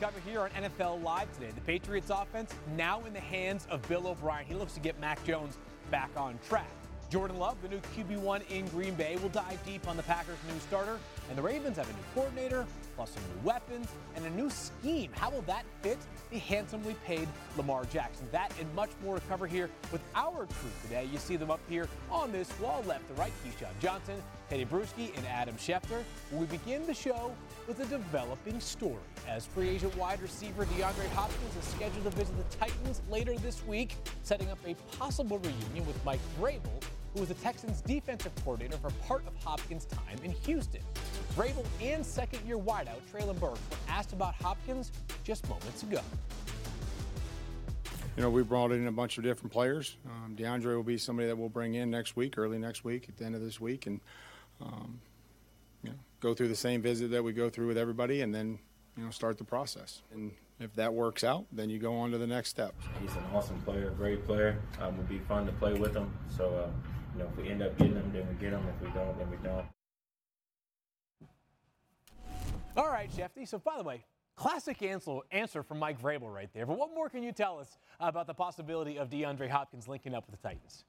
cover here on NFL Live today. The Patriots offense now in the hands of Bill O'Brien. He looks to get Mac Jones back on track. Jordan Love, the new QB1 in Green Bay, will dive deep on the Packers' new starter. And the Ravens have a new coordinator, plus some new weapons, and a new scheme. How will that fit the handsomely paid Lamar Jackson? That and much more to cover here with our crew today. You see them up here on this wall, left to right. Keyshawn Johnson, Teddy Bruschi, and Adam Schefter. We begin the show with a developing story. As free agent wide receiver DeAndre Hopkins is scheduled to visit the Titans later this week, setting up a possible reunion with Mike Vrabel who was the Texans' defensive coordinator for part of Hopkins' time in Houston. Vrabel and second-year wideout Treylon Burks were asked about Hopkins just moments ago. You know, we brought in a bunch of different players. Um, DeAndre will be somebody that we'll bring in next week, early next week, at the end of this week, and um, you know, go through the same visit that we go through with everybody, and then you know start the process. And if that works out, then you go on to the next step. He's an awesome player, great player. Um, it would be fun to play with him. So. Uh, you know, if we end up getting him, then we get him. If we don't, then we don't. All right, Shefty. So, by the way, classic answer, answer from Mike Vrabel right there. But what more can you tell us about the possibility of DeAndre Hopkins linking up with the Titans?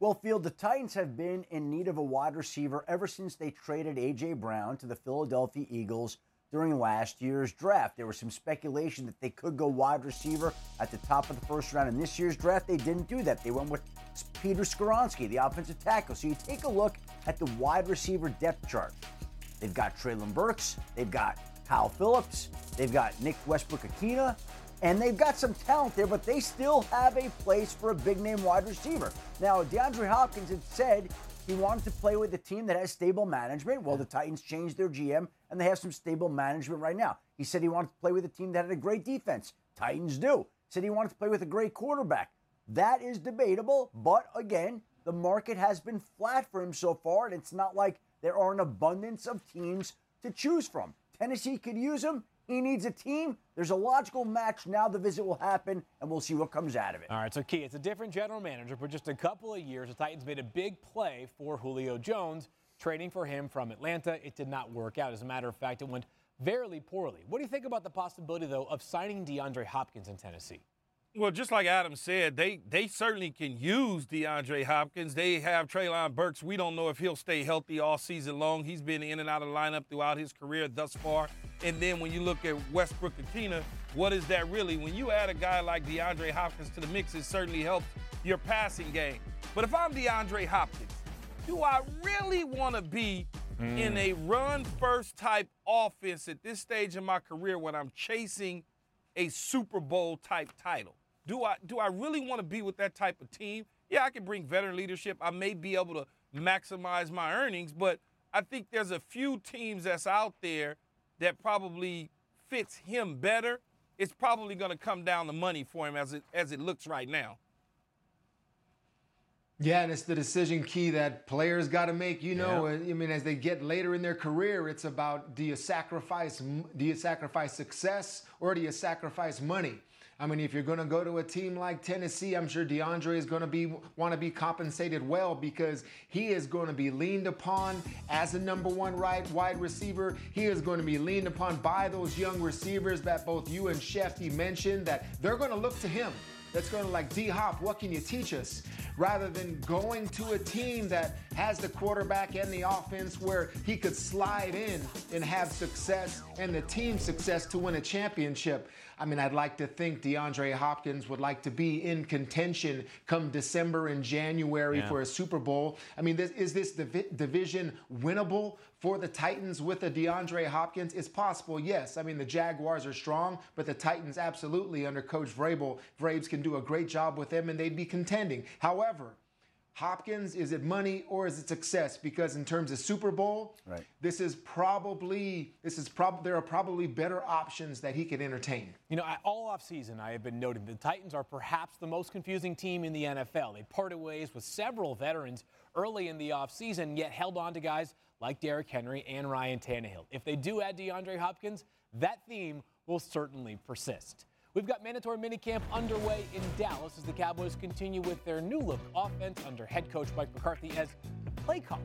Well, Field, the Titans have been in need of a wide receiver ever since they traded A.J. Brown to the Philadelphia Eagles during last year's draft. There was some speculation that they could go wide receiver at the top of the first round. In this year's draft, they didn't do that. They went with Peter Skoronski, the offensive tackle. So you take a look at the wide receiver depth chart. They've got Treylon Burks, they've got Kyle Phillips, they've got Nick Westbrook-Ikhine, and they've got some talent there, but they still have a place for a big name wide receiver. Now, DeAndre Hopkins had said he wanted to play with a team that has stable management. Well, the Titans changed their GM and they have some stable management right now. He said he wanted to play with a team that had a great defense. Titans do. Said he wanted to play with a great quarterback. That is debatable, but again, the market has been flat for him so far, and it's not like there are an abundance of teams to choose from. Tennessee could use him. He needs a team. There's a logical match. Now the visit will happen, and we'll see what comes out of it. All right, so Key, it's a different general manager. For just a couple of years, the Titans made a big play for Julio Jones, trading for him from Atlanta. It did not work out. As a matter of fact, it went very poorly. What do you think about the possibility, though, of signing DeAndre Hopkins in Tennessee? Well, just like Adam said, they they certainly can use DeAndre Hopkins. They have Treylon Burks. We don't know if he'll stay healthy all season long. He's been in and out of the lineup throughout his career thus far. And then when you look at Westbrook-Ikhine, what is that really? When you add a guy like DeAndre Hopkins to the mix, it certainly helps your passing game. But if I'm DeAndre Hopkins, do I really want to be mm. in a run first type offense at this stage in my career when I'm chasing a Super Bowl type title? Do I do I really want to be with that type of team? Yeah, I can bring veteran leadership. I may be able to maximize my earnings, but I think there's a few teams that's out there that probably fits him better. It's probably going to come down to money for him as it as it looks right now. Yeah, and it's the decision key that players got to make. You know, yeah. I mean, as they get later in their career, it's about do you sacrifice do you sacrifice success or do you sacrifice money? I mean, if you're going to go to a team like Tennessee, I'm sure DeAndre is going to be want to be compensated well because he is going to be leaned upon as a number one right wide receiver. He is going to be leaned upon by those young receivers that both you and Shefty mentioned that they're going to look to him that's going to like D Hop, what can you teach us? Rather than going to a team that has the quarterback and the offense where he could slide in and have success and the team success to win a championship. I mean, I'd like to think DeAndre Hopkins would like to be in contention come December and January yeah. for a Super Bowl. I mean, this, is this divi- division winnable for the Titans with a DeAndre Hopkins? It's possible, yes. I mean, the Jaguars are strong, but the Titans absolutely under Coach Vrabel, Vrabes can do a great job with them and they'd be contending. However, Hopkins, is it money or is it success? Because in terms of Super Bowl, right. this is probably this is prob- there are probably better options that he could entertain. You know, all off season I have been noting the Titans are perhaps the most confusing team in the NFL. They parted ways with several veterans early in the offseason, yet held on to guys like Derrick Henry and Ryan Tannehill. If they do add DeAndre Hopkins, that theme will certainly persist. We've got mandatory minicamp underway in Dallas as the Cowboys continue with their new look offense under head coach Mike McCarthy as the play caller.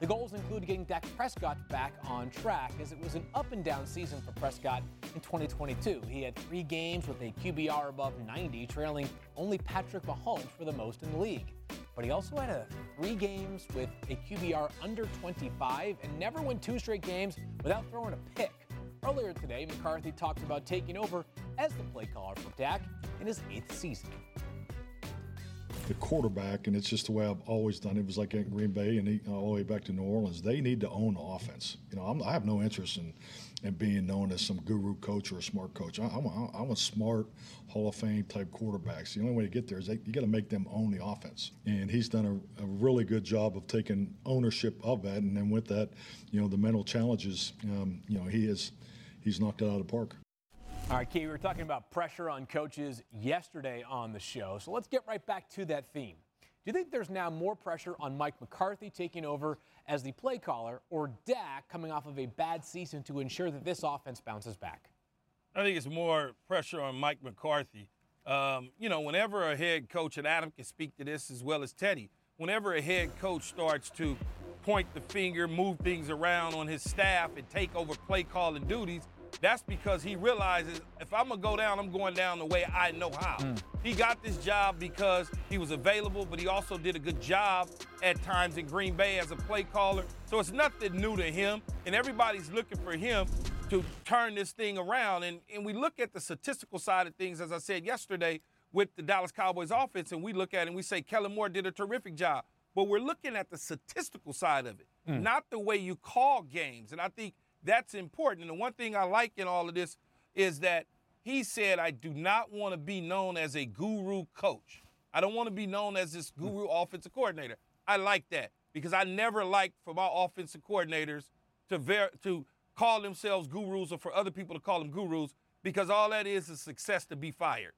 The goals include getting Dak Prescott back on track as it was an up and down season for Prescott in 2022. He had three games with a QBR above 90, trailing only Patrick Mahomes for the most in the league. But he also had a three games with a QBR under 25 and never went two straight games without throwing a pick. Earlier today, McCarthy talked about taking over as the play caller for Dak in his eighth season the quarterback, and it's just the way I've always done it. It was like at Green Bay and all the way back to New Orleans. They need to own the offense. You know, I'm, i have no interest in, in being known as some guru coach or a smart coach. I, am a, I'm a smart Hall of Fame type quarterbacks. The only way to get there is they, you got to make them own the offense. And he's done a, a, really good job of taking ownership of that. And then with that, you know, the mental challenges, um, you know, he is he's knocked it out of the park. All right, Key, we were talking about pressure on coaches yesterday on the show. So let's get right back to that theme. Do you think there's now more pressure on Mike McCarthy taking over as the play caller or Dak coming off of a bad season to ensure that this offense bounces back? I think it's more pressure on Mike McCarthy. Um, you know, whenever a head coach, and Adam can speak to this as well as Teddy, whenever a head coach starts to point the finger, move things around on his staff, and take over play calling duties, that's because he realizes if I'm gonna go down, I'm going down the way I know how. Mm. He got this job because he was available, but he also did a good job at times in Green Bay as a play caller. So it's nothing new to him, and everybody's looking for him to turn this thing around. And, and we look at the statistical side of things, as I said yesterday, with the Dallas Cowboys offense, and we look at it and we say Kellen Moore did a terrific job. But we're looking at the statistical side of it, mm. not the way you call games. And I think that's important. And the one thing I like in all of this is that he said, I do not want to be known as a guru coach. I don't want to be known as this guru hmm. offensive coordinator. I like that because I never liked for my offensive coordinators to ver- to call themselves gurus or for other people to call them gurus because all that is is success to be fired.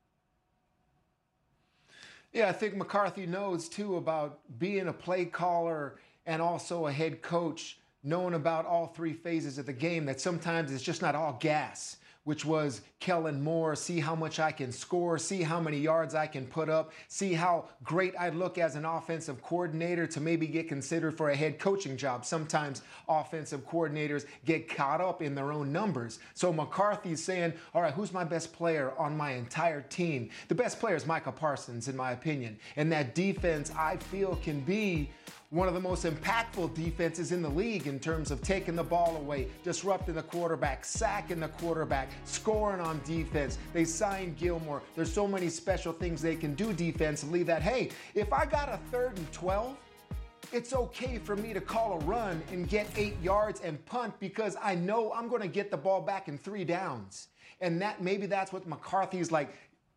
Yeah, I think McCarthy knows too about being a play caller and also a head coach knowing about all three phases of the game, that sometimes it's just not all gas, which was Kellen Moore, see how much I can score, see how many yards I can put up, see how great I look as an offensive coordinator to maybe get considered for a head coaching job. Sometimes offensive coordinators get caught up in their own numbers. So McCarthy's saying, all right, who's my best player on my entire team? The best player is Micah Parsons, in my opinion. And that defense, I feel, can be one of the most impactful defenses in the league in terms of taking the ball away, disrupting the quarterback, sacking the quarterback, scoring on defense. They signed Gilmore. There's so many special things they can do defensively that, hey, if I got a third and 12, it's okay for me to call a run and get eight yards and punt because I know I'm going to get the ball back in three downs. And that maybe that's what McCarthy's like.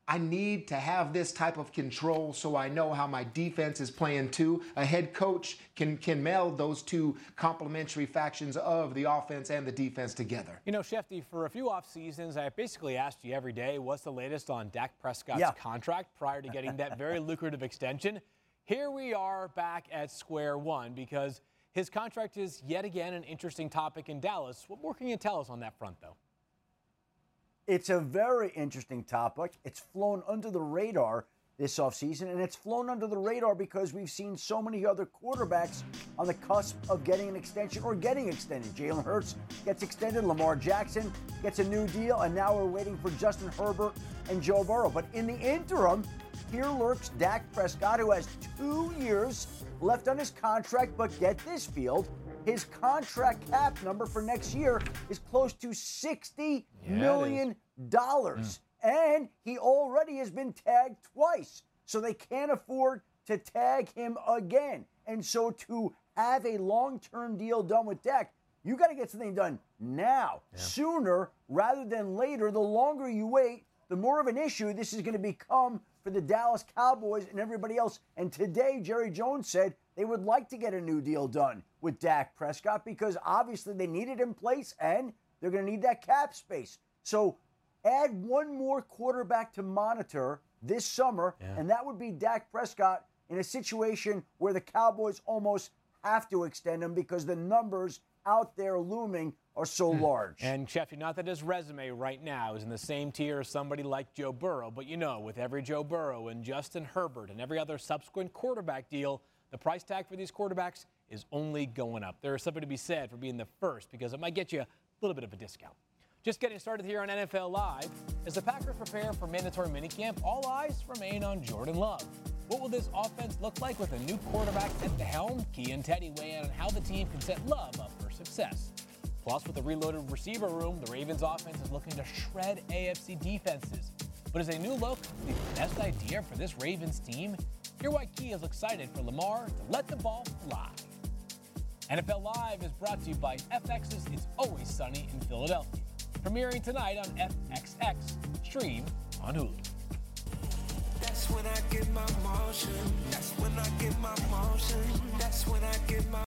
I need to have this type of control so I know how my defense is playing too. A head coach can can meld those two complementary factions of the offense and the defense together. You know, Shefty, for a few off seasons, I basically asked you every day, what's the latest on Dak Prescott's yeah. contract prior to getting that very lucrative extension? Here we are back at square one because his contract is yet again an interesting topic in Dallas. What more can you tell us on that front, though? It's a very interesting topic. It's flown under the radar this offseason, and it's flown under the radar because we've seen so many other quarterbacks on the cusp of getting an extension or getting extended. Jalen Hurts gets extended, Lamar Jackson gets a new deal, and now we're waiting for Justin Herbert and Joe Burrow. But in the interim, here lurks Dak Prescott, who has two years left on his contract, but get this field. His contract cap number for next year is close to sixty yeah, million dollars. Mm. And he already has been tagged twice. So they can't afford to tag him again. And so to have a long term deal done with Dak, you got to get something done now, yeah. sooner rather than later. The longer you wait, the more of an issue this is going to become for the Dallas Cowboys and everybody else. And today, Jerry Jones said they would like to get a new deal done with Dak Prescott because obviously they need it in place and they're going to need that cap space. So add one more quarterback to monitor this summer, yeah. and that would be Dak Prescott in a situation where the Cowboys almost have to extend him because the numbers out there looming are so hmm. large. And Shefty, not that his resume right now is in the same tier as somebody like Joe Burrow, but you know, with every Joe Burrow and Justin Herbert and every other subsequent quarterback deal, the price tag for these quarterbacks is only going up. There is something to be said for being the first because it might get you a little bit of a discount. Just getting started here on NFL Live. As the Packers prepare for mandatory minicamp, all eyes remain on Jordan Love. What will this offense look like with a new quarterback at the helm? Key and Teddy weigh in on how the team can set Love up for success. Plus, with a reloaded receiver room, the Ravens offense is looking to shred AFC defenses. But is a new look the best idea for this Ravens team? Hear why Key is excited for Lamar to let the ball fly. NFL Live is brought to you by FX's It's Always Sunny in Philadelphia. Premiering tonight on FXX, stream on Hulu. That's when I get my motion. That's when I get my motion. That's when I get my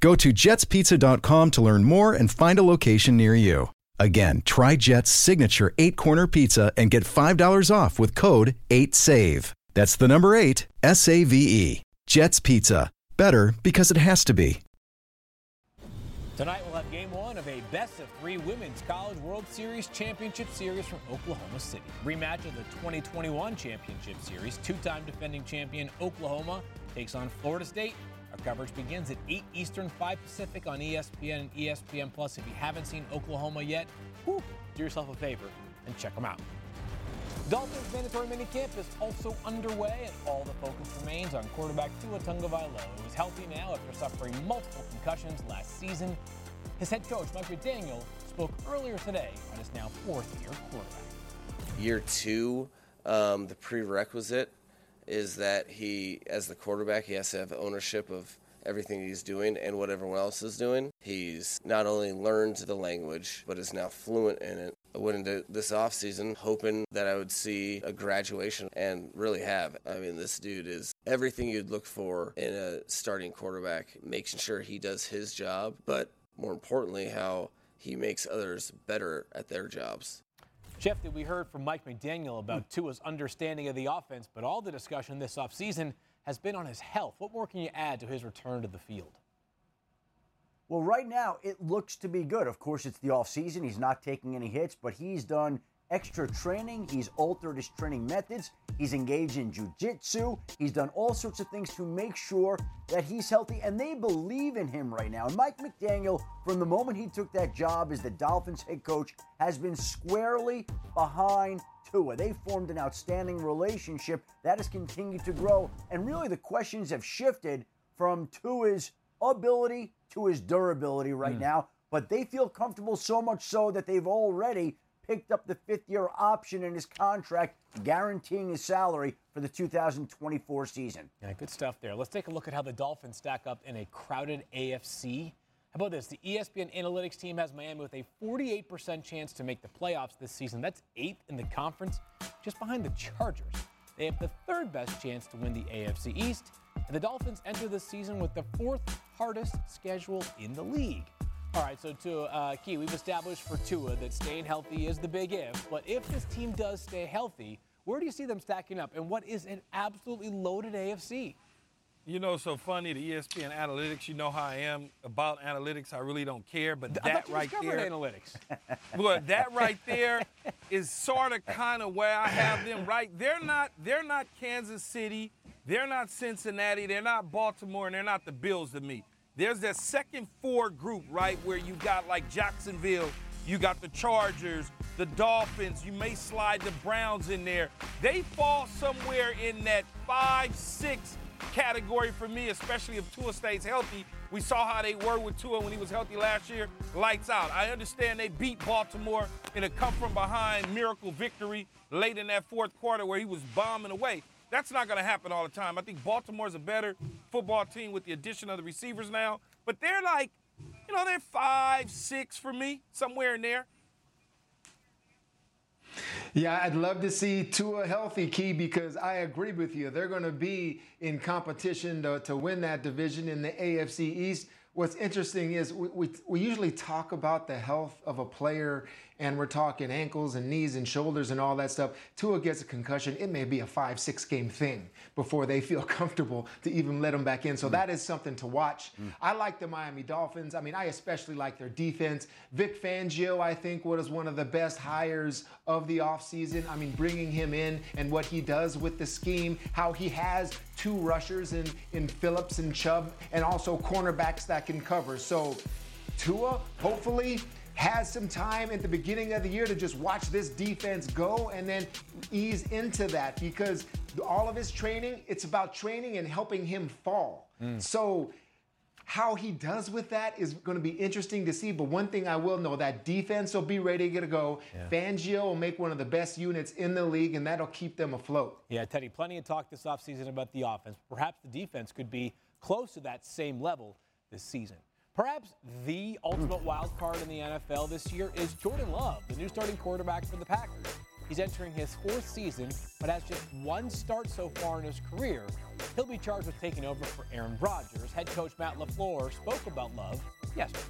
Go to jetspizza.com to learn more and find a location near you. Again, try Jet's signature eight corner pizza and get $5 off with code 8SAVE. That's the number eight, S A V E. Jet's Pizza. Better because it has to be. Tonight we'll have game one of a best of three Women's College World Series Championship Series from Oklahoma City. Rematch of the 2021 Championship Series. Two time defending champion Oklahoma takes on Florida State our coverage begins at 8 Eastern, 5 Pacific on ESPN and ESPN Plus. If you haven't seen Oklahoma yet, do yourself a favor and check them out. Dolphins mandatory minicamp is also underway, and all the focus remains on quarterback Tua Tagovailoa, who is healthy now after suffering multiple concussions last season. His head coach, Mike McDaniel, spoke earlier today on his now fourth-year quarterback. Year two, um, the prerequisite is that he, as the quarterback, he has to have ownership of everything he's doing and what everyone else is doing. He's not only learned the language, but is now fluent in it. I went into this offseason hoping that I would see a graduation and really have. I mean, this dude is everything you'd look for in a starting quarterback, making sure he does his job, but more importantly, how he makes others better at their jobs. Jeff, that we heard from Mike McDaniel about hmm. Tua's understanding of the offense, but all the discussion this offseason has been on his health. What more can you add to his return to the field? Well, right now it looks to be good. Of course, it's the offseason. He's not taking any hits, but he's done extra training. He's altered his training methods. He's engaged in jujitsu. He's done all sorts of things to make sure that he's healthy, and they believe in him right now. And Mike McDaniel, from the moment he took that job as the Dolphins head coach, has been squarely behind Tua. They formed an outstanding relationship that has continued to grow, and really the questions have shifted from Tua's ability to his durability right mm. now. But they feel comfortable so much so that they've already picked up the fifth year option in his contract, guaranteeing his salary for the 2024 season. Yeah, good stuff there. Let's take a look at how the Dolphins stack up in a crowded AFC. How about this? The ESPN analytics team has Miami with a 48% chance to make the playoffs this season. That's eighth in the conference, just behind the Chargers. They have the third best chance to win the AFC East. And the Dolphins enter the season with the fourth hardest schedule in the league. All right, so to uh, Key, we've established for Tua that staying healthy is the big if. But if this team does stay healthy, where do you see them stacking up? And what is an absolutely loaded AFC? You know, so funny the ESPN analytics. You know how I am about analytics. I really don't care, but that right there, analytics. Look, that right there is sort of kind of where I have them. Right, they're not. They're not Kansas City. They're not Cincinnati. They're not Baltimore, and they're not the Bills to me. There's that second four group, right, where you got like Jacksonville, you got the Chargers, the Dolphins, you may slide the Browns in there. They fall somewhere in that five, six category for me, especially if Tua stays healthy. We saw how they were with Tua when he was healthy last year. Lights out. I understand they beat Baltimore in a come from behind miracle victory late in that fourth quarter where he was bombing away. That's not going to happen all the time. I think Baltimore's a better football team with the addition of the receivers now, but they're like, you know, they're five, six for me, somewhere in there. Yeah, I'd love to see Tua healthy, Key, because I agree with you. They're going to be in competition to, to win that division in the AFC East. What's interesting is we, we, we usually talk about the health of a player and we're talking ankles and knees and shoulders and all that stuff. Tua gets a concussion, it may be a five, six game thing before they feel comfortable to even let him back in. So mm. that is something to watch. Mm. I like the Miami Dolphins. I mean, I especially like their defense. Vic Fangio, I think, was one of the best hires of the offseason. I mean, bringing him in and what he does with the scheme, how he has two rushers in, in Phillips and Chubb, and also cornerbacks that can cover. So Tua, hopefully, has some time at the beginning of the year to just watch this defense go and then ease into that because all of his training, it's about training and helping him fall. Mm. So how he does with that is going to be interesting to see. But one thing I will know that defense will be ready to go. Yeah. Fangio will make one of the best units in the league, and that'll keep them afloat. Yeah, Teddy, plenty of talk this offseason about the offense. Perhaps the defense could be close to that same level this season. Perhaps the ultimate wild card in the NFL this year is Jordan Love, the new starting quarterback for the Packers. He's entering his fourth season, but has just one start so far in his career. He'll be charged with taking over for Aaron Rodgers. Head coach Matt LaFleur spoke about Love yesterday.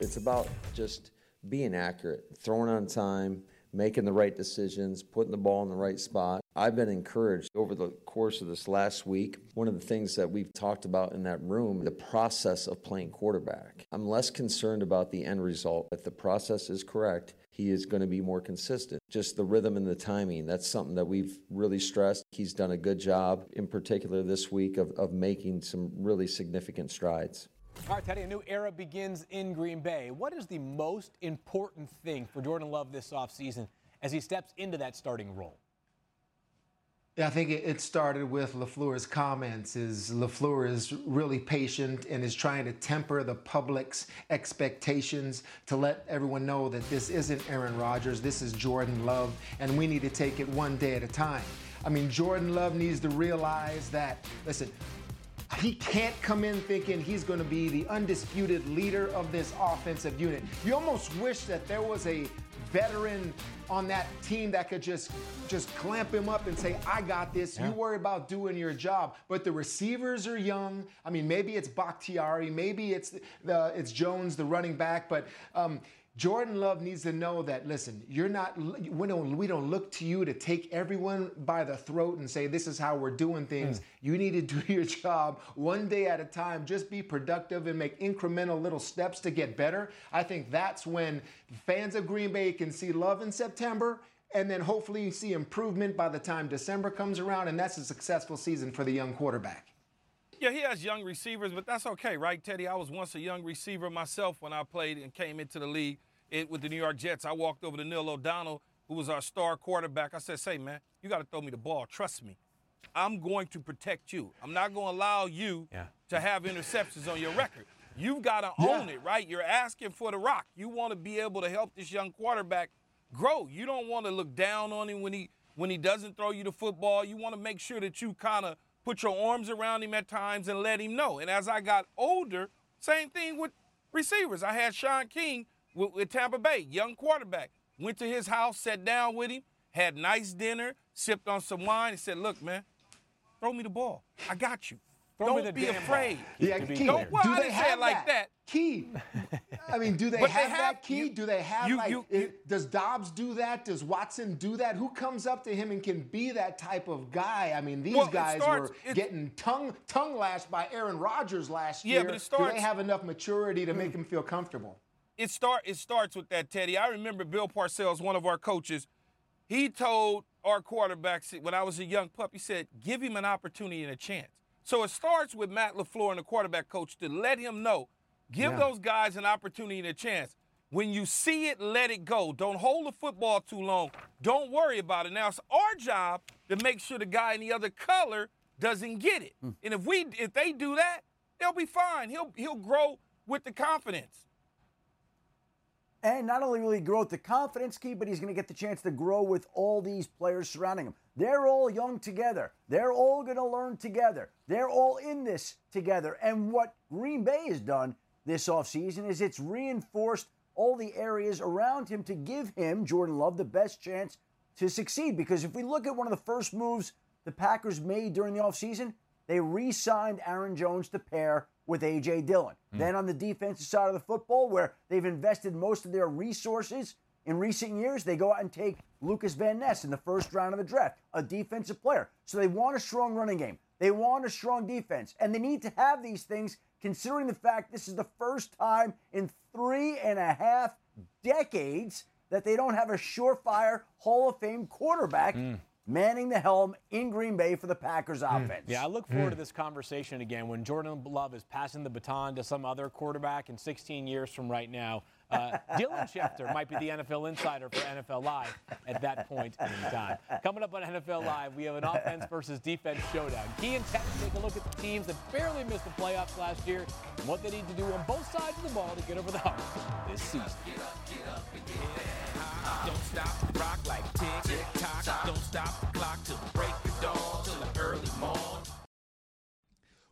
It's about just being accurate, throwing on time, making the right decisions, putting the ball in the right spot. I've been encouraged over the course of this last week. One of the things that we've talked about in that room, the process of playing quarterback. I'm less concerned about the end result. If the process is correct, he is going to be more consistent. Just the rhythm and the timing, that's something that we've really stressed. He's done a good job, in particular this week, of, of making some really significant strides. All right, Teddy, a new era begins in Green Bay. What is the most important thing for Jordan Love this offseason as he steps into that starting role? I think it started with LaFleur's comments. Is LaFleur is really patient and is trying to temper the public's expectations to let everyone know that this isn't Aaron Rodgers, this is Jordan Love, and we need to take it one day at a time. I mean, Jordan Love needs to realize that, listen, he can't come in thinking he's going to be the undisputed leader of this offensive unit. You almost wish that there was a veteran on that team that could just just clamp him up and say, "I got this." Yeah. You worry about doing your job. But the receivers are young. I mean, maybe it's Bakhtiari, maybe it's the it's Jones, the running back, but um, Jordan Love needs to know that, listen, you're not, we don't, we don't look to you to take everyone by the throat and say, this is how we're doing things. Mm. You need to do your job one day at a time. Just be productive and make incremental little steps to get better. I think that's when fans of Green Bay can see love in September and then hopefully you see improvement by the time December comes around, and that's a successful season for the young quarterback. Yeah, he has young receivers, but that's okay, right, Teddy? I was once a young receiver myself when I played and came into the league it, with the New York Jets, I walked over to Neil O'Donnell, who was our star quarterback. I said, "Say, man, you got to throw me the ball. Trust me. I'm going to protect you. I'm not going to allow you yeah. to have interceptions on your record. You've got to yeah. own it, right? You're asking for the rock. You want to be able to help this young quarterback grow. You don't want to look down on him when he when he doesn't throw you the football. You want to make sure that you kind of put your arms around him at times and let him know. And as I got older, same thing with receivers. I had Shaun King with, with Tampa Bay, young quarterback. Went to his house, sat down with him, had nice dinner, sipped on some wine, and said, "Look, man, throw me the ball. I got you. Throw Don't be afraid. Ball. Yeah, Key. Don't, well, do they have like that? Key. I mean, do they, have, they have, that key? You, do they have you, like? You, it, does Doubs do that? Does Watson do that? Who comes up to him and can be that type of guy? I mean, these well, guys starts, were getting tongue tongue lashed by Aaron Rodgers last yeah, year. But it starts, do they have enough maturity to make him feel comfortable? It start it starts with that, Teddy. I remember Bill Parcells, one of our coaches, he told our quarterbacks when I was a young pup, he said, give him an opportunity and a chance. So it starts with Matt LaFleur and the quarterback coach to let him know, give yeah. those guys an opportunity and a chance. When you see it, let it go. Don't hold the football too long. Don't worry about it. Now it's our job to make sure the guy in the other color doesn't get it. Mm. And if we if they do that, they'll be fine. He'll he'll grow with the confidence. And not only will he grow with the confidence key, but he's going to get the chance to grow with all these players surrounding him. They're all young together. They're all going to learn together. They're all in this together. And what Green Bay has done this offseason is it's reinforced all the areas around him to give him, Jordan Love, the best chance to succeed. Because if we look at one of the first moves the Packers made during the offseason, they re signed Aaron Jones to pair with A.J. Dillon. Mm. Then on the defensive side of the football, where they've invested most of their resources in recent years, they go out and take Lucas Van Ness in the first round of the draft, a defensive player. So they want a strong running game. They want a strong defense. And they need to have these things considering the fact this is the first time in three and a half decades that they don't have a surefire Hall of Fame quarterback. Mm manning the helm in Green Bay for the Packers mm. offense. Yeah, I look forward mm. to this conversation again when Jordan Love is passing the baton to some other quarterback in 16 years from right now. Uh, Dylan Schefter might be the NFL insider for NFL Live at that point in time. Coming up on NFL Live, we have an offense versus defense showdown. Key and Ted take a look at the teams that barely missed the playoffs last year and what they need to do on both sides of the ball to get over the hump this season. Get up, get up, don't stop, rock like tick tock. Don't stop clock till break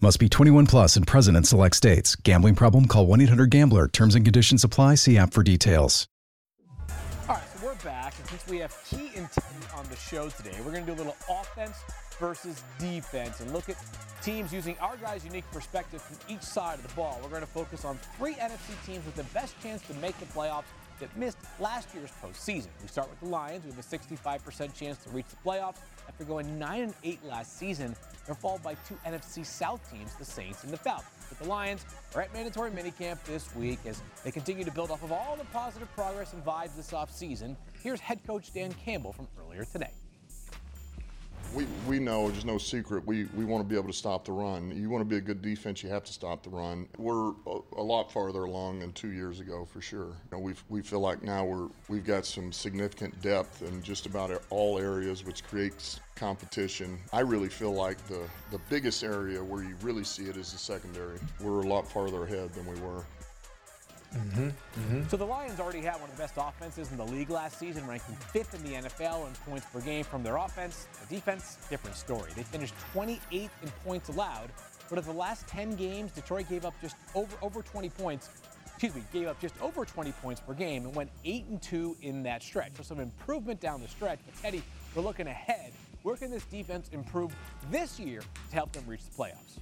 Must be 21 plus and present in select states. Gambling problem? Call 1 800 GAMBLER. Terms and conditions apply. See app for details. All right, so we're back, and since we have Key and Ted on the show today, we're going to do a little offense versus defense and look at teams using our guys' unique perspective from each side of the ball. We're going to focus on three NFC teams with the best chance to make the playoffs that missed last year's postseason. We start with the Lions. We have a 65% chance to reach the playoffs after going 9 and 8 last season. They're followed by two NFC South teams, the Saints and the Falcons. But the Lions are at mandatory minicamp this week as they continue to build off of all the positive progress and vibes this offseason. Here's head coach Dan Campbell from earlier today we, we know, there's no secret, we, we want to be able to stop the run. You want to be a good defense, you have to stop the run. We're a, a lot farther along than two years ago for sure. You know, we we feel like now we're, we've got some significant depth in just about all areas, which creates competition. I really feel like the, the biggest area where you really see it is the secondary. We're a lot farther ahead than we were. Mm-hmm, mm-hmm. So the Lions already had one of the best offenses in the league last season, ranking fifth in the NFL in points per game from their offense. The defense, different story. They finished 28th in points allowed, but of the last 10 games, Detroit gave up just over over 20 points. Excuse me, gave up just over 20 points per game and went 8 and 2 in that stretch. So some improvement down the stretch. But Teddy, we're looking ahead. Where can this defense improve this year to help them reach the playoffs?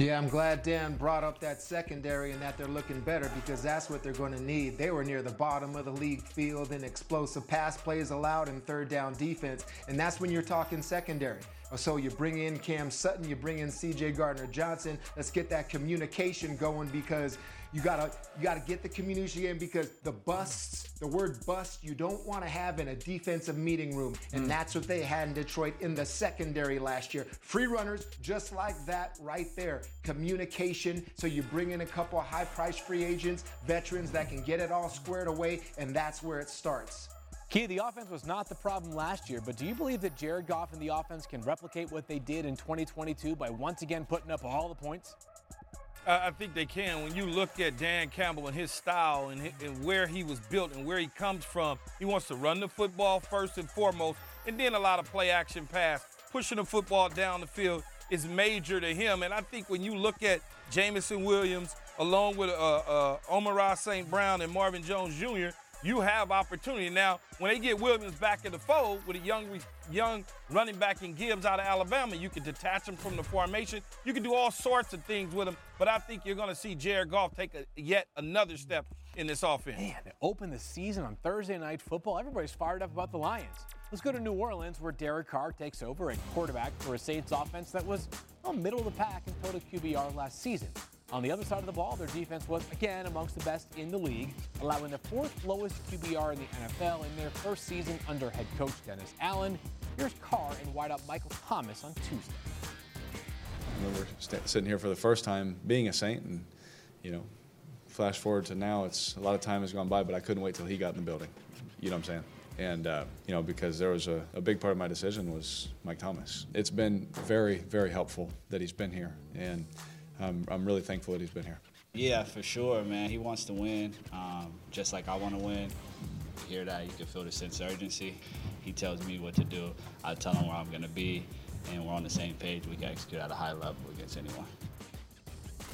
Yeah, I'm glad Dan brought up that secondary and that they're looking better because that's what they're going to need. They were near the bottom of the league field in explosive pass plays allowed and third down defense, and that's when you're talking secondary. So you bring in Cam Sutton, you bring in CJ Gardner Johnson. Let's get that communication going because you gotta you gotta get the community in because the busts, the word bust, you don't want to have in a defensive meeting room, and mm. that's what they had in Detroit in the secondary last year. Free runners, just like that, right there. Communication. So you bring in a couple of high-priced free agents, veterans that can get it all squared away, and that's where it starts. Key, the offense was not the problem last year, but do you believe that Jared Goff and the offense can replicate what they did in 2022 by once again putting up all the points? I think they can. When you look at Dan Campbell and his style and, and where he was built and where he comes from, he wants to run the football first and foremost, and then a lot of play action pass. Pushing the football down the field is major to him. And I think when you look at Jameson Williams along with uh, uh, St. Brown and Marvin Jones Jr., you have opportunity. Now, when they get Williams back in the fold with a young young running back in Gibbs out of Alabama, you can detach him from the formation. You can do all sorts of things with him. But I think you're going to see Jared Goff take a, yet another step in this offense. Man, they open the season on Thursday night football. Everybody's fired up about the Lions. Let's go to New Orleans, where Derek Carr takes over at quarterback for a Saints offense that was well, middle of the pack in total QBR last season. On the other side of the ball, their defense was again amongst the best in the league, allowing the fourth lowest QBR in the NFL in their first season under head coach Dennis Allen. Here's Carr and wideout Michael Thomas on Tuesday. We're st- sitting here for the first time being a Saint, and you know, flash forward to now, it's a lot of time has gone by, but I couldn't wait till he got in the building. You know what I'm saying? And uh, you know, because there was a, a big part of my decision was Mike Thomas. It's been very, very helpful that he's been here, and I'm, I'm really thankful that he's been here. Yeah, for sure, man. He wants to win, um, just like I want to win. You hear that, you can feel the sense of urgency. He tells me what to do. I tell him where I'm going to be, and we're on the same page. We can execute at a high level against anyone.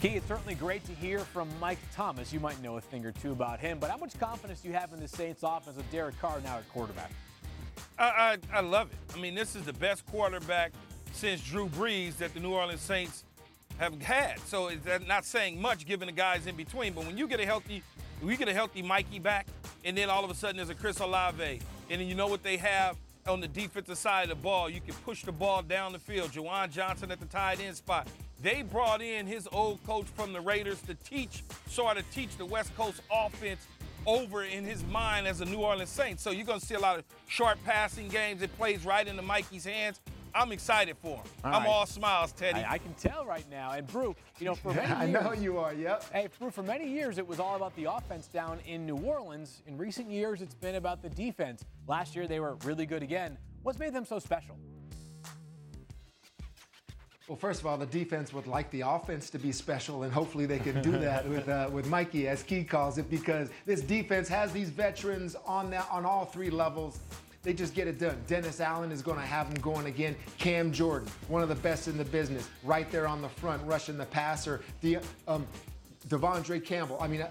Key, it's certainly great to hear from Mike Thomas. You might know a thing or two about him, but how much confidence do you have in the Saints offense with Derek Carr now at quarterback? I, I, I love it. I mean, this is the best quarterback since Drew Brees that the New Orleans Saints have had. So it's not saying much given the guys in between. But when you get a healthy, we get a healthy Mikey back, and then all of a sudden there's a Chris Olave, and then you know what they have on the defensive side of the ball. You can push the ball down the field. Juwan Johnson at the tight end spot. They brought in his old coach from the Raiders to teach, sort of teach the West Coast offense over in his mind as a New Orleans Saints. So you're going to see a lot of short passing games. It plays right into Mikey's hands. I'm excited for him. All I'm right. all smiles, Teddy. I, I, can tell right now. And Brew, you know, for many years, I know you are. Yep. Hey, Brew, for many years it was all about the offense down in New Orleans. In recent years, it's been about the defense. Last year they were really good again. What's made them so special? Well, first of all, the defense would like the offense to be special, and hopefully they can do that with uh, with Mikey, as Key calls it, because this defense has these veterans on that on all three levels. They just get it done. Dennis Allen is going to have them going again. Cam Jordan, one of the best in the business, right there on the front, rushing the passer. The um, De'Vondre Campbell. I mean, uh,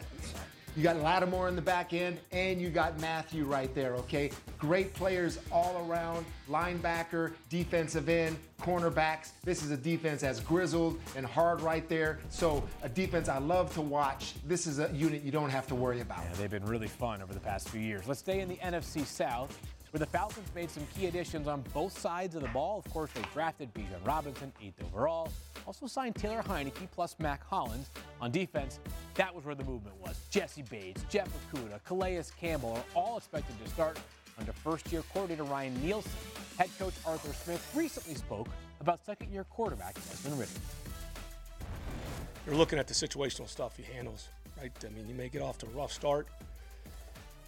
you got Lattimore in the back end, and you got Mathieu right there, okay? Great players all around linebacker, defensive end, cornerbacks. This is a defense that's grizzled and hard right there. So, a defense I love to watch. This is a unit you don't have to worry about. Yeah, they've been really fun over the past few years. Let's stay in the NFC South where the Falcons made some key additions on both sides of the ball. Of course, they drafted Bijan Robinson, eighth overall. Also signed Taylor Heinicke plus Mack Hollins. On defense, that was where the movement was. Jessie Bates, Jeff Okudah, Calais Campbell are all expected to start under first-year coordinator Ryan Nielsen. Head coach Arthur Smith recently spoke about second-year quarterback Desmond Ridder. You're looking at the situational stuff he handles, right? I mean, you may get off to a rough start,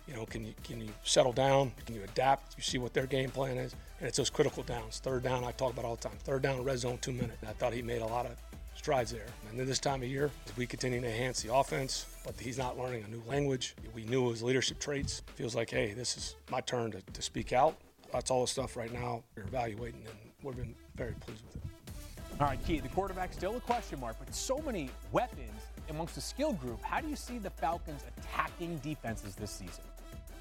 you know, can you can you settle down? Can you adapt? You see what their game plan is, and it's those critical downs. Third down, I talk about all the time. Third down, red zone, two minutes. I thought he made a lot of strides there. And then this time of year, we continue to enhance the offense, but he's not learning a new language. We knew his leadership traits. Feels like, hey, this is my turn to, to speak out. That's all the stuff right now we're evaluating, and we've been very pleased with it. All right, Key, the quarterback still a question mark, but so many weapons amongst the skill group. How do you see the Falcons attacking defenses this season?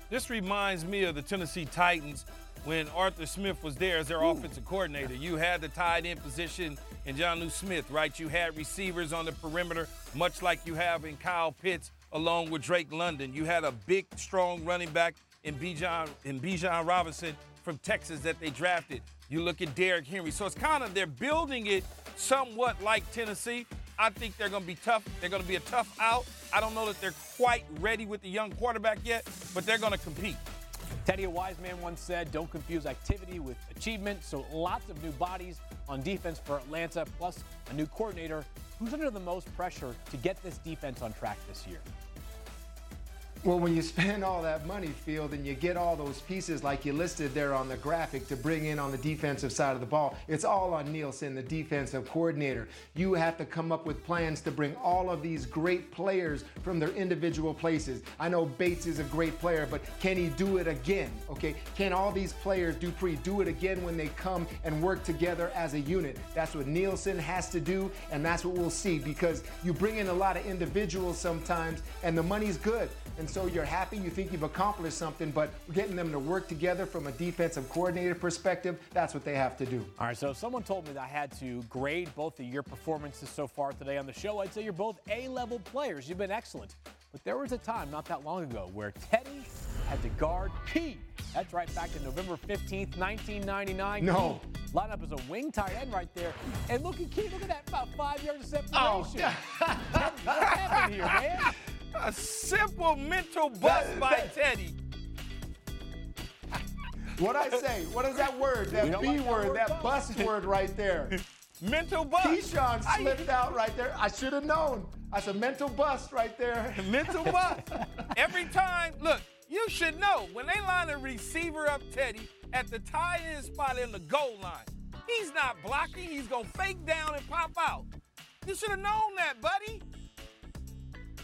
This reminds me of the Tennessee Titans when Arthur Smith was there as their Ooh. offensive coordinator. You had the tight end position in Jonnu Smith, right? You had receivers on the perimeter, much like you have in Kyle Pitts along with Drake London. You had a big, strong running back in Bijan, in Bijan Robinson from Texas that they drafted. You look at Derrick Henry. So it's kind of, they're building it somewhat like Tennessee. I think they're going to be tough. They're going to be a tough out. I don't know that they're quite ready with the young quarterback yet, but they're going to compete. Teddy, a wise man once said, don't confuse activity with achievement. So lots of new bodies on defense for Atlanta, plus a new coordinator. Who's under the most pressure to get this defense on track this year? Well, when you spend all that money, Field, and you get all those pieces like you listed there on the graphic to bring in on the defensive side of the ball, it's all on Nielsen, the defensive coordinator. You have to come up with plans to bring all of these great players from their individual places. I know Bates is a great player, but can he do it again? Okay, can all these players, Dupree, do it again when they come and work together as a unit? That's what Nielsen has to do, and that's what we'll see because you bring in a lot of individuals sometimes, and the money's good. And and so you're happy, you think you've accomplished something, but getting them to work together from a defensive coordinator perspective, that's what they have to do. All right, so if someone told me that I had to grade both of your performances so far today on the show, I'd say you're both A-level players. You've been excellent. But there was a time not that long ago where Teddy had to guard Key. That's right, back to November 15th, 1999. No. Key line up as a wing tight end right there. And look at Key, look at that, about five yards of separation. Oh. what happened here, man? A simple mental bust by Teddy. What I say? What is that word? That B like word, word, that bust word right there. Mental bust. Keyshawn slipped out right there. I should have known. That's a mental bust right there. Mental bust. Every time, look, you should know when they line a receiver up Teddy at the tie in spot in the goal line, he's not blocking, he's gonna fake down and pop out. You should have known that, buddy.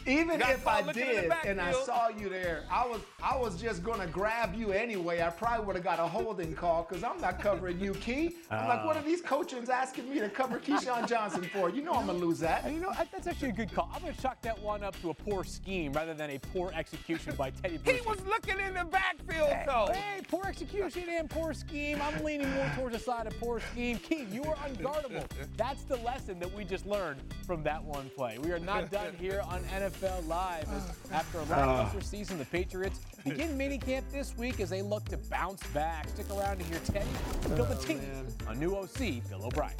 Even Got if I caught looking in the did and I saw you there, I was I was just gonna grab you anyway. I probably would have got a holding call because I'm not covering you, Key. I'm like, ah. what are these coaches asking me to cover Keyshawn Johnson for? You know I'm gonna lose that. You know, that's actually a good call. I'm going to chalk that one up to a poor scheme rather than a poor execution by Teddy He was looking in the backfield though. Hey, poor execution and poor scheme. I'm leaning more towards the side of poor scheme. Key, you are unguardable. That's the lesson that we just learned from that one play. We are not done here on NFL Fell live. As after a lackluster ah. season, the Patriots begin minicamp this week as they look to bounce back. Stick around to hear Teddy build a team on new OC Bill O'Brien.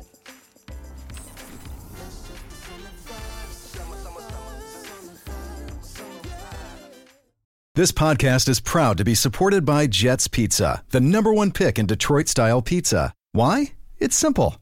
This podcast is proud to be supported by Jets Pizza, the number one pick in Detroit style pizza. Why? It's simple.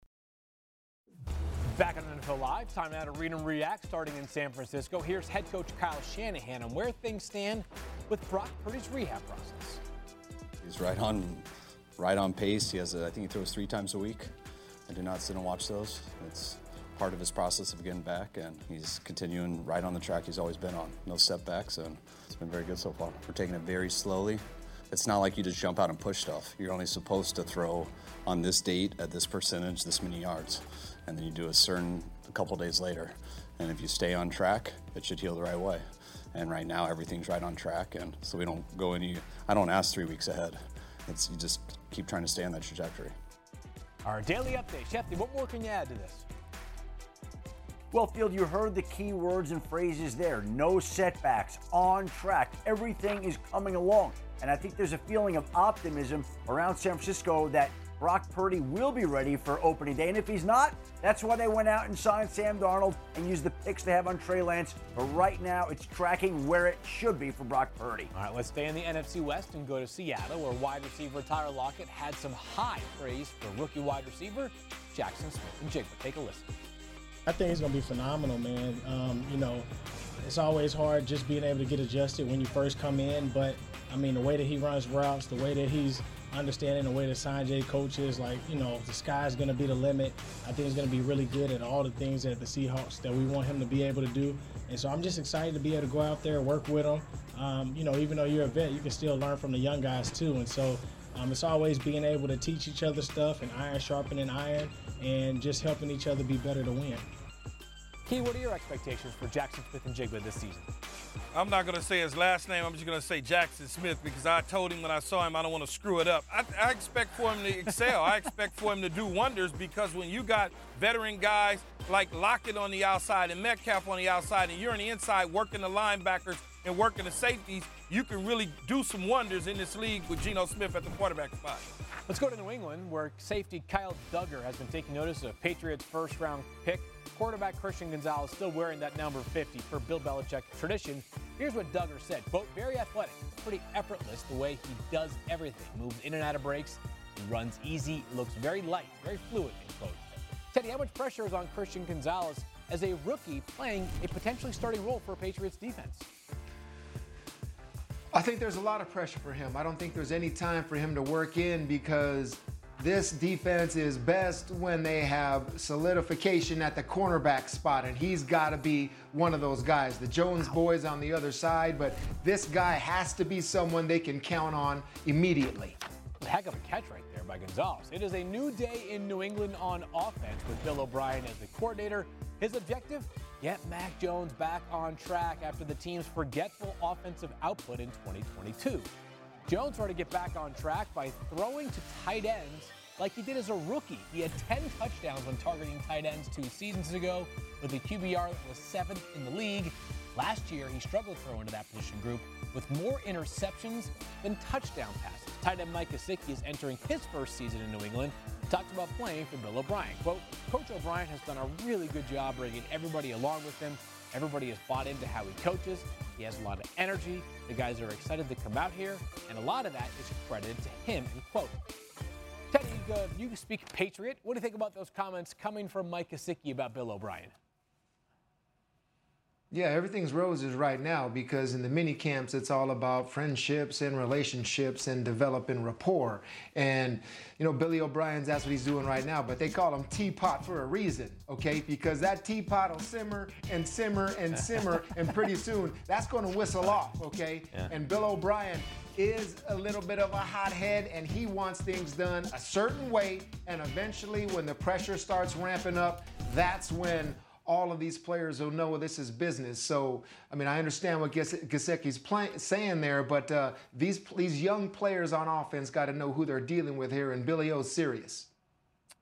Live, time now to read and react, starting in San Francisco. Here's head coach Kyle Shanahan on where things stand with Brock Purdy's rehab process. He's right on, right on pace. He has, a, I think he throws three times a week. I do not sit and watch those. It's part of his process of getting back, and he's continuing right on the track he's always been on. No setbacks, and it's been very good so far. We're taking it very slowly. It's not like you just jump out and push stuff. You're only supposed to throw on this date at this percentage, this many yards, and then you do a certain a couple days later. And if you stay on track, it should heal the right way. And right now, everything's right on track, and so we don't go any. I don't ask three weeks ahead. It's you just keep trying to stay on that trajectory. Our daily update. Shefty, what more can you add to this? Well, Field, you heard the key words and phrases there. No setbacks, on track. Everything is coming along. And I think there's a feeling of optimism around San Francisco that Brock Purdy will be ready for opening day. And if he's not, that's why they went out and signed Sam Darnold and used the picks they have on Trey Lance. But right now, it's tracking where it should be for Brock Purdy. All right, let's stay in the NFC West and go to Seattle, where wide receiver Tyler Lockett had some high praise for rookie wide receiver Jaxon Smith-Njigba. Take a listen. I think he's going to be phenomenal, man. Um, you know, it's always hard just being able to get adjusted when you first come in, but I mean, the way that he runs routes, the way that he's understanding, the way that Sanjay coaches, like, you know, the sky's going to be the limit. I think he's going to be really good at all the things that the Seahawks that we want him to be able to do. And so I'm just excited to be able to go out there, work with him. Um, you know, even though you're a vet, you can still learn from the young guys too. And so um, it's always being able to teach each other stuff and iron sharpening iron and just helping each other be better to win. Key, what are your expectations for Jaxon Smith-Njigba this season? I'm not going to say his last name. I'm just going to say Jaxon Smith because I told him when I saw him I don't want to screw it up. I, I expect for him to excel. I expect for him to do wonders because when you got veteran guys like Lockett on the outside and Metcalf on the outside and you're on the inside working the linebackers and working the safeties, you can really do some wonders in this league with Geno Smith at the quarterback spot. Let's go to New England, where safety Kyle Dugger has been taking notice of Patriots' first round pick. Cornerback Christian Gonzalez still wearing that number 50 for Bill Belichick tradition. Here's what Dugger said quote, very athletic, pretty effortless the way he does everything. Moves in and out of breaks, runs easy, looks very light, very fluid, end quote. Teddy, how much pressure is on Christian Gonzalez as a rookie playing a potentially starting role for Patriots defense? I think there's a lot of pressure for him. I don't think there's any time for him to work in because this defense is best when they have solidification at the cornerback spot, and he's got to be one of those guys. The Jones boys on the other side, but this guy has to be someone they can count on immediately. Heck of a catch right there by Gonzalez. It is a new day in New England on offense with Bill O'Brien as the coordinator. His objective? Get Mac Jones back on track after the team's forgetful offensive output in 2022. Jones tried to get back on track by throwing to tight ends like he did as a rookie. He had 10 touchdowns when targeting tight ends two seasons ago with a QBR that was seventh in the league. Last year, he struggled to that position group with more interceptions than touchdown passes. Tight end Mike Gesicki is entering his first season in New England. Talked about playing for Bill O'Brien. Quote, Coach O'Brien has done a really good job bringing everybody along with him. Everybody has bought into how he coaches. He has a lot of energy. The guys are excited to come out here, and a lot of that is credited to him. End quote. Teddy, you speak Patriot. What do you think about those comments coming from Mike Gesicki about Bill O'Brien? Yeah, everything's roses right now because in the mini camps it's all about friendships and relationships and developing rapport. And you know, Billy O'Brien's that's what he's doing right now, but they call him teapot for a reason, okay? Because that teapot will simmer and simmer and simmer, and pretty soon that's going to whistle off, okay? Yeah. And Bill O'Brien is a little bit of a hothead and he wants things done a certain way. And eventually, when the pressure starts ramping up, that's when all of these players will know this is business. So, I mean, I understand what Gesicki's play, saying there, but uh, these these young players on offense got to know who they're dealing with here, and Billy O's serious.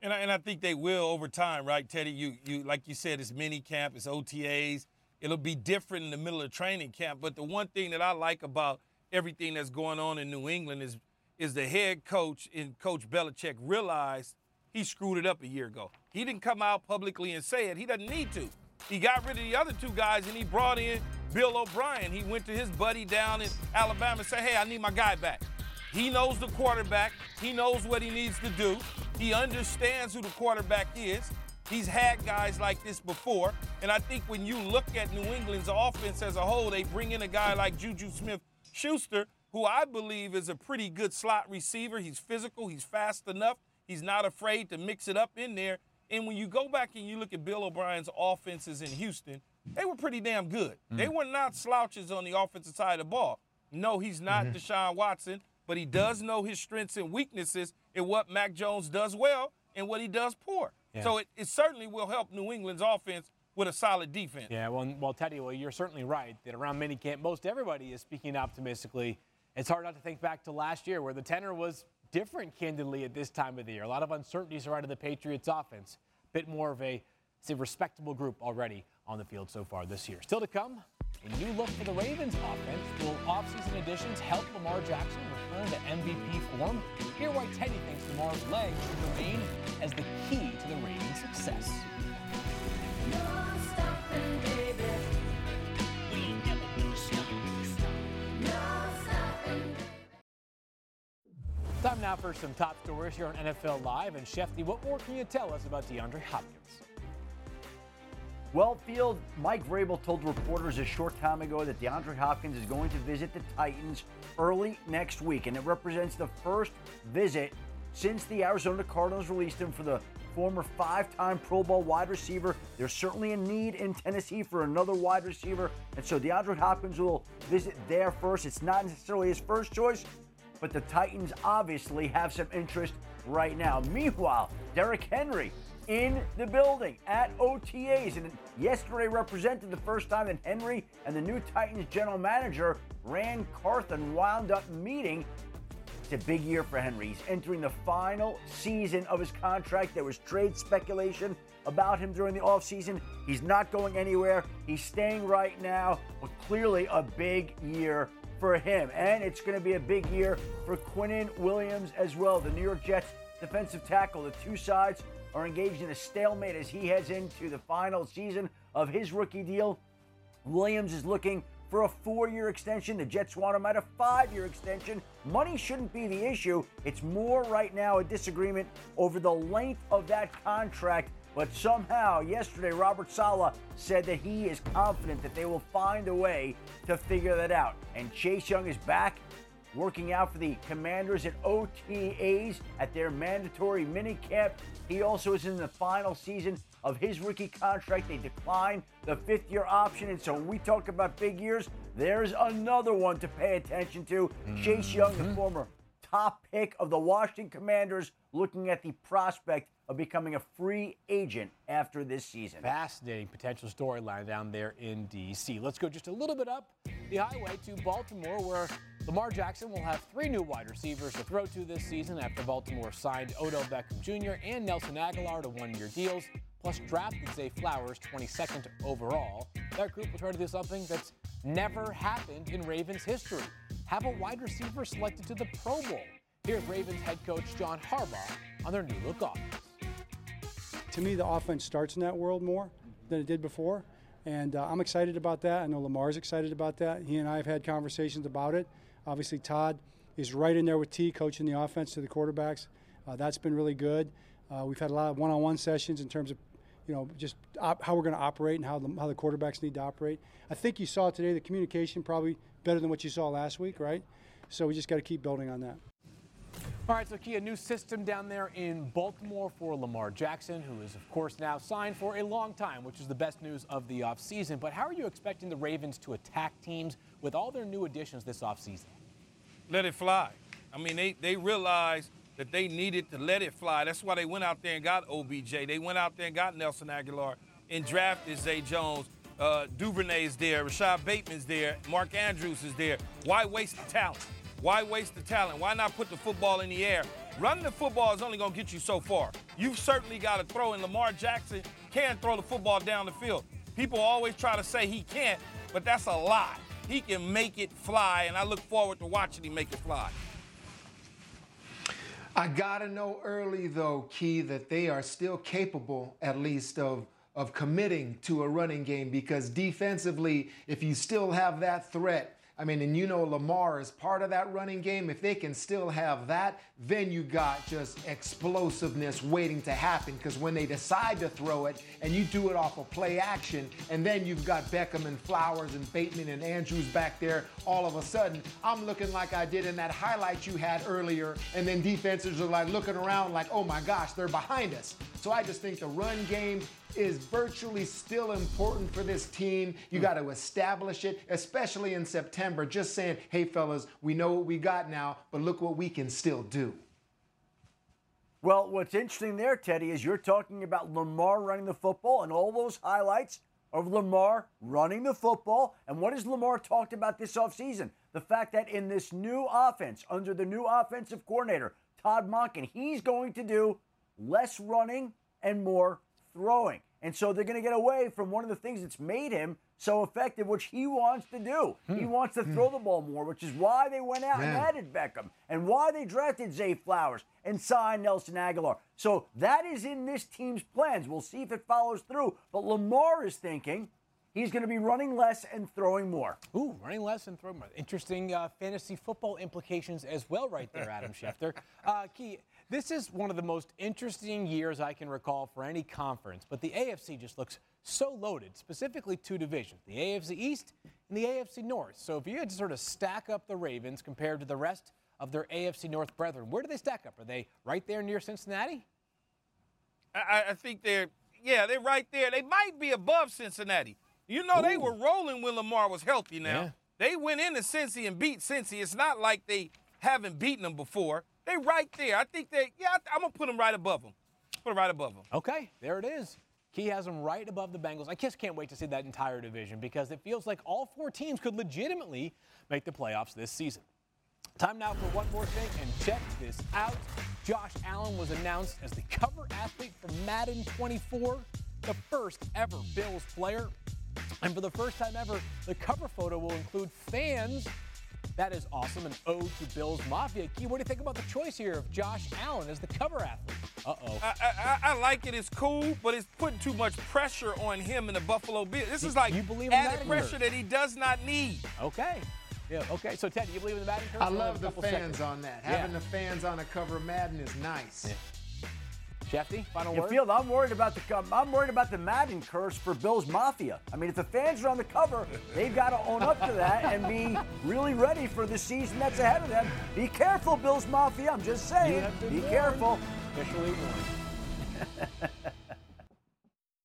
And I, and I think they will over time, right, Teddy? You you like you said, it's mini camp, it's OTAs. It'll be different in the middle of training camp. But the one thing that I like about everything that's going on in New England is is the head coach and Coach Belichick realized he screwed it up a year ago. He didn't come out publicly and say it. He doesn't need to. He got rid of the other two guys and he brought in Bill O'Brien. He went to his buddy down in Alabama and said, Hey, I need my guy back. He knows the quarterback. He knows what he needs to do. He understands who the quarterback is. He's had guys like this before. And I think when you look at New England's offense as a whole, they bring in a guy like Juju Smith Schuster, who I believe is a pretty good slot receiver. He's physical, he's fast enough. He's not afraid to mix it up in there. And when you go back and you look at Bill O'Brien's offenses in Houston, they were pretty damn good. Mm. They were not slouches on the offensive side of the ball. No, he's not mm-hmm. Deshaun Watson, but he does know his strengths and weaknesses and what Mac Jones does well and what he does poor. Yeah. So it, it certainly will help New England's offense with a solid defense. Yeah, well, well, Teddy, well, you're certainly right that around minicamp, most everybody is speaking optimistically. It's hard not to think back to last year where the tenor was different, candidly, at this time of the year. A lot of uncertainties around the Patriots offense. A bit more of a, say, respectable group already on the field so far this year. Still to come, a new look for the Ravens offense. Will offseason additions help Lamar Jackson return to MVP form? Hear why Teddy thinks Lamar's legs should remain as the key to the Ravens' success. Time now for some top stories here on NFL Live. And Shefty, what more can you tell us about DeAndre Hopkins? Well, Field, Mike Vrabel told reporters a short time ago that DeAndre Hopkins is going to visit the Titans early next week, and it represents the first visit since the Arizona Cardinals released him for the former five time Pro Bowl wide receiver. There's certainly a need in Tennessee for another wide receiver, and so DeAndre Hopkins will visit there first. It's not necessarily his first choice, but the Titans obviously have some interest right now. Meanwhile, Derrick Henry in the building at OTAs and yesterday represented the first time that Henry and the new Titans general manager, Ran Carthon, wound up meeting. It's a big year for Henry. He's entering the final season of his contract. There was trade speculation about him during the offseason. He's not going anywhere. He's staying right now, but clearly a big year for him. And it's going to be a big year for Quinnen Williams as well, the New York Jets defensive tackle. The two sides are engaged in a stalemate as he heads into the final season of his rookie deal. Williams is looking for a four year extension. The Jets want him at a five year extension. Money shouldn't be the issue. It's more right now a disagreement over the length of that contract But somehow, yesterday, Robert Saleh said that he is confident that they will find a way to figure that out. And Chase Young is back working out for the Commanders at OTAs at their mandatory minicamp. He also is in the final season of his rookie contract. They declined the fifth year option. And so when we talk about big years, there's another one to pay attention to. Mm-hmm. Chase Young, the former top pick of the Washington Commanders, looking at the prospect of becoming a free agent after this season. Fascinating potential storyline down there in D.C. Let's go just a little bit up the highway to Baltimore, where Lamar Jackson will have three new wide receivers to throw to this season after Baltimore signed Odell Beckham Jr. and Nelson Agholor to one year deals, plus drafted Zay Flowers 22nd overall. That group will try to do something that's never happened in Ravens history have a wide receiver selected to the Pro Bowl. Here's Ravens head coach John Harbaugh on their new look offense. To me, the offense starts in that world more than it did before. And uh, I'm excited about that. I know Lamar's excited about that. He and I have had conversations about it. Obviously, Todd is right in there with T, coaching the offense to the quarterbacks. Uh, that's been really good. Uh, we've had a lot of one-on-one sessions in terms of, you know, just op- how we're going to operate and how the, how the quarterbacks need to operate. I think you saw today the communication probably better than what you saw last week, right? So we just got to keep building on that. All right, so Key, a new system down there in Baltimore for Lamar Jackson, who is, of course, now signed for a long time, which is the best news of the offseason. But how are you expecting the Ravens to attack teams with all their new additions this offseason? Let it fly. I mean, they, they realized that they needed to let it fly. That's why they went out there and got OBJ. They went out there and got Nelson Agholor and drafted Zay Jones. Uh, Duvernay's there, Rashod Bateman's there, Mark Andrews is there. Why waste the talent? Why waste the talent? Why not put the football in the air? Running the football is only going to get you so far. You've certainly got to throw, and Lamar Jackson can throw the football down the field. People always try to say he can't, but that's a lie. He can make it fly, and I look forward to watching him make it fly. I got to know early, though, Key, that they are still capable, at least, of of committing to a running game because defensively, if you still have that threat, I mean, and you know Lamar is part of that running game. If they can still have that, then you got just explosiveness waiting to happen. Because when they decide to throw it and you do it off of play action, and then you've got Beckham and Flowers and Bateman and Andrews back there, all of a sudden, I'm looking like I did in that highlight you had earlier. And then defenses are like looking around like, oh my gosh, they're behind us. So I just think the run game is virtually still important for this team. You hmm. got to establish it, especially in September. Just saying, hey, fellas, we know what we got now, but look what we can still do. Well, what's interesting there, Teddy, is you're talking about Lamar running the football and all those highlights of Lamar running the football. And what has Lamar talked about this offseason? The fact that in this new offense, under the new offensive coordinator, Todd Monken, he's going to do less running and more throwing. And so they're going to get away from one of the things that's made him so effective, which he wants to do. Hmm. He wants to hmm. throw the ball more, which is why they went out and added Beckham and why they drafted Zay Flowers and signed Nelson Agholor. So that is in this team's plans. We'll see if it follows through. But Lamar is thinking he's going to be running less and throwing more. Ooh, running less and throwing more. Interesting uh, fantasy football implications as well, right there, Adam Schefter. Uh, Key, this is one of the most interesting years I can recall for any conference, but the AFC just looks so loaded, specifically two divisions, the AFC East and the AFC North. So if you had to sort of stack up the Ravens compared to the rest of their AFC North brethren, where do they stack up? Are they right there near Cincinnati? I, I think they're, yeah, they're right there. They might be above Cincinnati. You know, Ooh. they were rolling when Lamar was healthy now. Yeah. They went into Cincy and beat Cincy. It's not like they haven't beaten them before. They right there. I think they, yeah, I'm to put them right above them. Put them right above them. Okay, there it is. Key has them right above the Bengals. I just can't wait to see that entire division because it feels like all four teams could legitimately make the playoffs this season. Time now for one more thing, and check this out. Josh Allen was announced as the cover athlete for Madden 24, the first ever Bills player. And for the first time ever, the cover photo will include fans that is awesome. An ode to Bills Mafia. Key, what do you think about the choice here of Josh Allen as the cover athlete? Uh oh. I, I, I, like it. It's cool, but it's putting too much pressure on him in the Buffalo Bills. This is like you believe added pressure that he does not need. Okay. Yeah, okay. So, Ted, do you believe in the Madden curse? I love the fans seconds? on that. Yeah. Having the fans on a cover of Madden is nice. Yeah. Shefty, final You word. feel I'm worried about the I'm worried about the Madden curse for Bills Mafia. I mean, if the fans are on the cover, they've got to own up to that and be really ready for the season that's ahead of them. Be careful, Bills Mafia. I'm just saying. Be warned. careful. Officially warned.